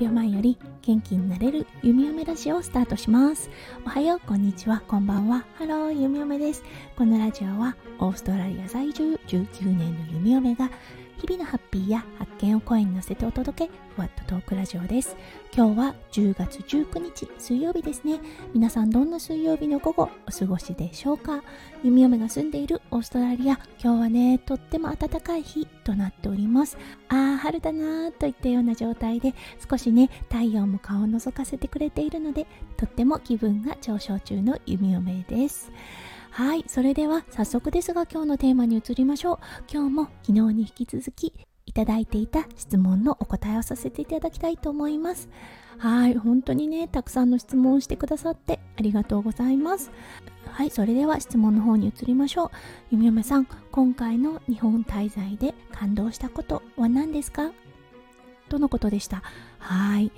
秒前より元気になれる弓嫁ラジオをスタートします。おはようこんにちは。こんばんは。ハロー弓嫁です。このラジオはオーストラリア在住19年の弓嫁が日々のハッピーや発見を声に乗せてお届けふわっとトークラジオです。今日は10月19日水曜日ですね。皆さんどんな水曜日の午後お過ごしでしょうか？弓嫁が住んでいるオーストラリア。今日はねとっても暖かい日となっております。あー春だなーといったような状態で少しね太陽も顔を覗かせてくれているのでとっても気分が上昇中の弓嫁です。はいそれでは早速ですが今日のテーマに移りましょう。今日も昨日に引き続きいただいていた質問のお答えをさせていただきたいと思います。はい本当にねたくさんの質問をしてくださってありがとうございます。はいそれでは質問の方に移りましょう。ゆみおめさん今回の日本滞在で感動したことは何ですか？とのことでした。はい。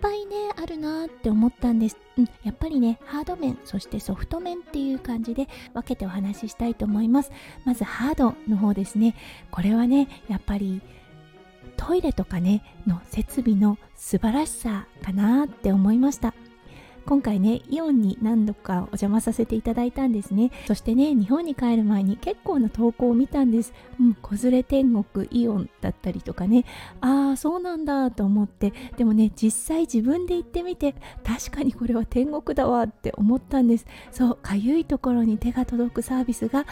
ぱいねあるなって思ったんです、うん、やっぱりねハード面そしてソフト面っていう感じで分けてお話ししたいと思います。まずハードの方ですね。これはねやっぱりトイレとかねの設備の素晴らしさかなって思いました。今回ねイオンに何度かお邪魔させていただいたんですね。そしてね日本に帰る前に結構な投稿を見たんです。うん子連れ天国イオンだったりとかね。ああそうなんだと思って。でもね実際自分で行ってみて確かにこれは天国だわって思ったんです。そうかゆいところに手が届くサービスが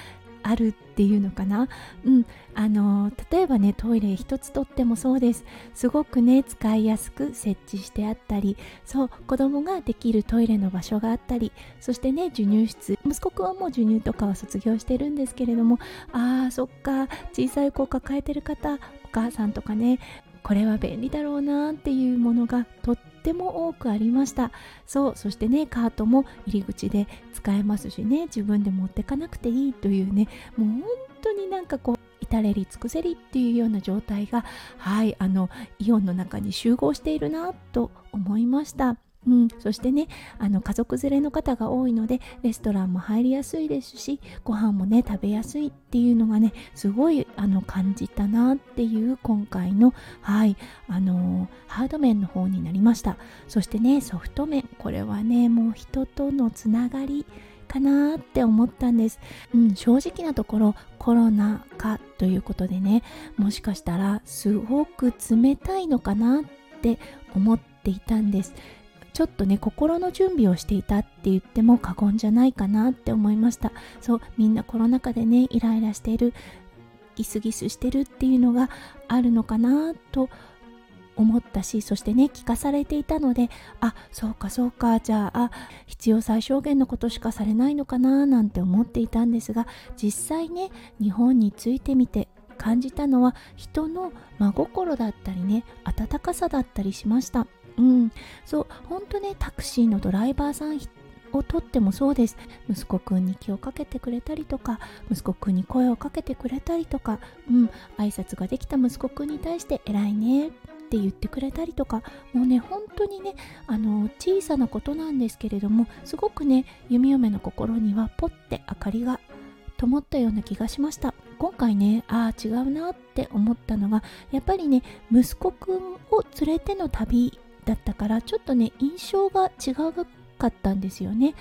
あるっていうのかな、うん、あの例えばねトイレ一つとってもそうです。すごくね使いやすく設置してあったりそう子供ができるトイレの場所があったりそしてね授乳室息子くんはもう授乳とかは卒業してるんですけれどもあーそっか小さい子を抱えてる方お母さんとかねこれは便利だろうなっていうものがとっても多くありました。そうそしてねカートも入り口で使えますしね自分で持ってかなくていいというねもう本当になんかこう至れり尽くせりっていうような状態がはいあのイオンの中に集合しているなと思いました。うん、そしてねあの家族連れの方が多いのでレストランも入りやすいですしご飯もね食べやすいっていうのがねすごいあの感じたなっていう今回のはいあのハード面の方になりました。そしてねソフト面これはねもう人とのつながりかなって思ったんです、うん、正直なところコロナ禍ということでねもしかしたらすごく冷たいのかなって思っていたんです。ちょっとね心の準備をしていたって言っても過言じゃないかなって思いました。そうみんなコロナ禍でねイライラしてるギスギスしてるっていうのがあるのかなと思ったしそしてね聞かされていたのであそうかそうかじゃあ必要最小限のことしかされないのかななんて思っていたんですが実際ね日本についてみて感じたのは人の真心だったりね温かさだったりしました。うん、そう本当ねタクシーのドライバーさんをとってもそうです。息子くんに気をかけてくれたりとか息子くんに声をかけてくれたりとかうん。挨拶ができた息子くんに対して偉いねって言ってくれたりとか。もうね本当にねあの小さなことなんですけれどもすごくね弓嫁の心にはポッて明かりが灯ったような気がしました。今回ねああ違うなって思ったのがやっぱりね息子くんを連れての旅だったからちょっとね印象が違うかったんですよね。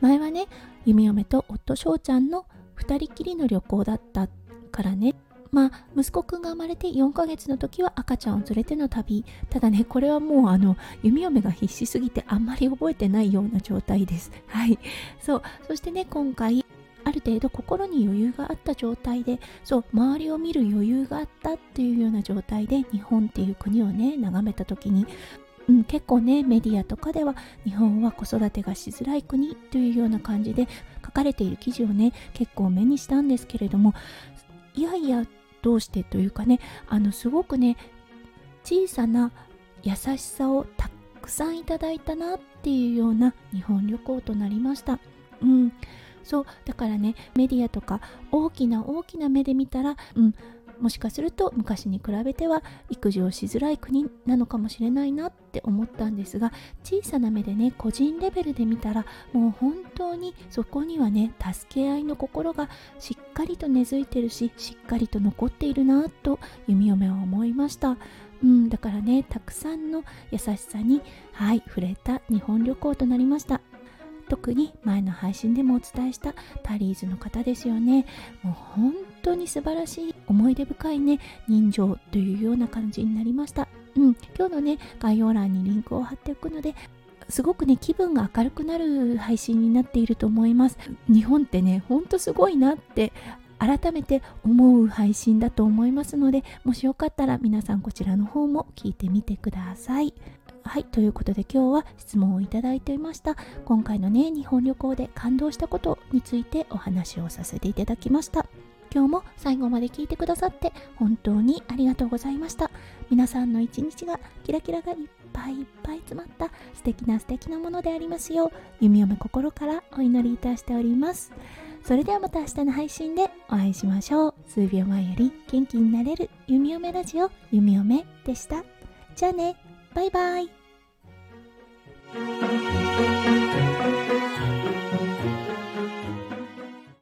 前はね弓嫁と夫翔ちゃんの2人きりの旅行だったからね。まあ息子くんが生まれて4ヶ月の時は赤ちゃんを連れての旅。ただねこれはもうあの弓嫁が必死すぎてあんまり覚えてないような状態です。はい。そう。そしてね今回ある程度心に余裕があった状態でそう周りを見る余裕があったっていうような状態で日本っていう国をね眺めた時にうん、結構ねメディアとかでは日本は子育てがしづらい国というような感じで書かれている記事をね結構目にしたんですけれどもいやいやどうしてというかねあのすごくね小さな優しさをたくさんいただいたなっていうような日本旅行となりました。うんそうだからねメディアとか大きな大きな目で見たら、うん、もしかすると昔に比べては育児をしづらい国なのかもしれないなって思ったんですが小さな目でね個人レベルで見たらもう本当にそこにはね助け合いの心がしっかりと根付いてるししっかりと残っているなと弓嫁は思いました。うん、だからねたくさんの優しさにはい触れた日本旅行となりました特に前の配信でもお伝えしたタリーズの方ですよねもう本当に素晴らしい思い出深いね人情というような感じになりました。うん今日のね概要欄にリンクを貼っておくのですごくね気分が明るくなる配信になっていると思います。日本ってねほんとすごいなって改めて思う配信だと思いますのでもしよかったら皆さんこちらの方も聞いてみてください。はいということで今日は質問をいただいていました。今回のね日本旅行で感動したことについてお話をさせていただきました。今日も最後まで聞いてくださって本当にありがとうございました皆さんの一日がキラキラがいっぱいいっぱい詰まった素敵な素敵なものでありますよう弓嫁心からお祈りいたしておりますそれではまた明日の配信でお会いしましょう。数秒前より元気になれる弓嫁ラジオ弓嫁でした。じゃあね、バイバイ。